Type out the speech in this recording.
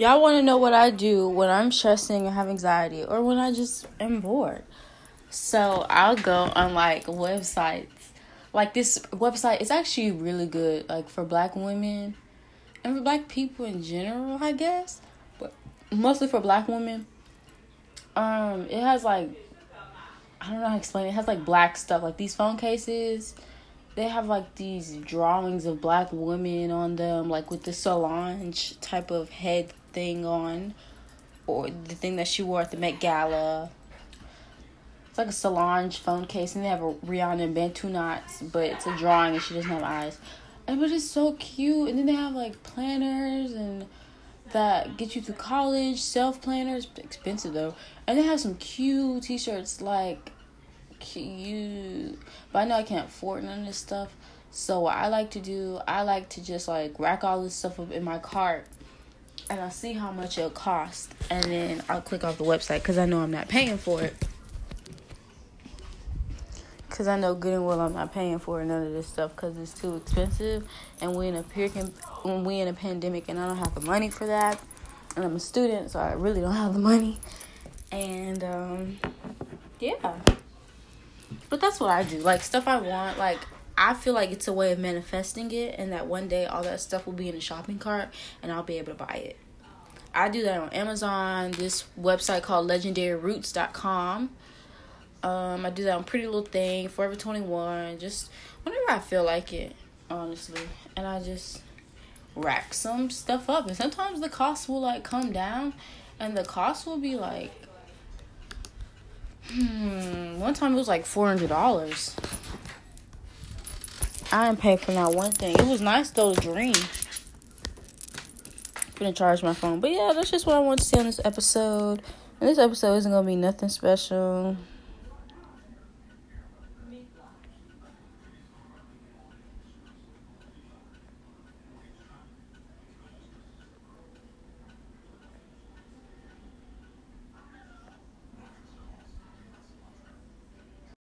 y'all want to know what I do when I'm stressing and have anxiety or when I just am bored. So I'll go on like websites. Like this website is actually really good, like for black women and for black people in general, I guess. But mostly for black women. Um, it has like I don't know how to explain it. It has like black stuff, like these phone cases. They have like these drawings of black women on them, like with the Solange type of head thing on, or the thing that she wore at the Met Gala. It's like a Solange phone case, and they have a Rihanna and Bantu knots, but it's a drawing and she doesn't have eyes. And but it's so cute. And then they have like planners and that get you through college, self planners, expensive though. And they have some cute t shirts like cute. But I know I can't afford none of this stuff. So what I like to do, I like to just like rack all this stuff up in my cart and I'll see how much it'll cost and then I'll click off the website because I know I'm not paying for it. Cause I know good and well I'm not paying for none of this stuff because it's too expensive, and we in a period when we in a pandemic and I don't have the money for that, and I'm a student so I really don't have the money, and um, yeah. But that's what I do. Like stuff I want, like I feel like it's a way of manifesting it, and that one day all that stuff will be in a shopping cart, and I'll be able to buy it. I do that on Amazon. This website called LegendaryRoots.com. Um, I do that on Pretty Little Thing, Forever Twenty One, just whenever I feel like it, honestly. And I just rack some stuff up, and sometimes the cost will like come down, and the cost will be like, hmm. One time it was like four hundred dollars. I didn't pay for not one thing. It was nice though to dream. Gonna charge my phone, but yeah, that's just what I want to say on this episode. And this episode isn't gonna be nothing special.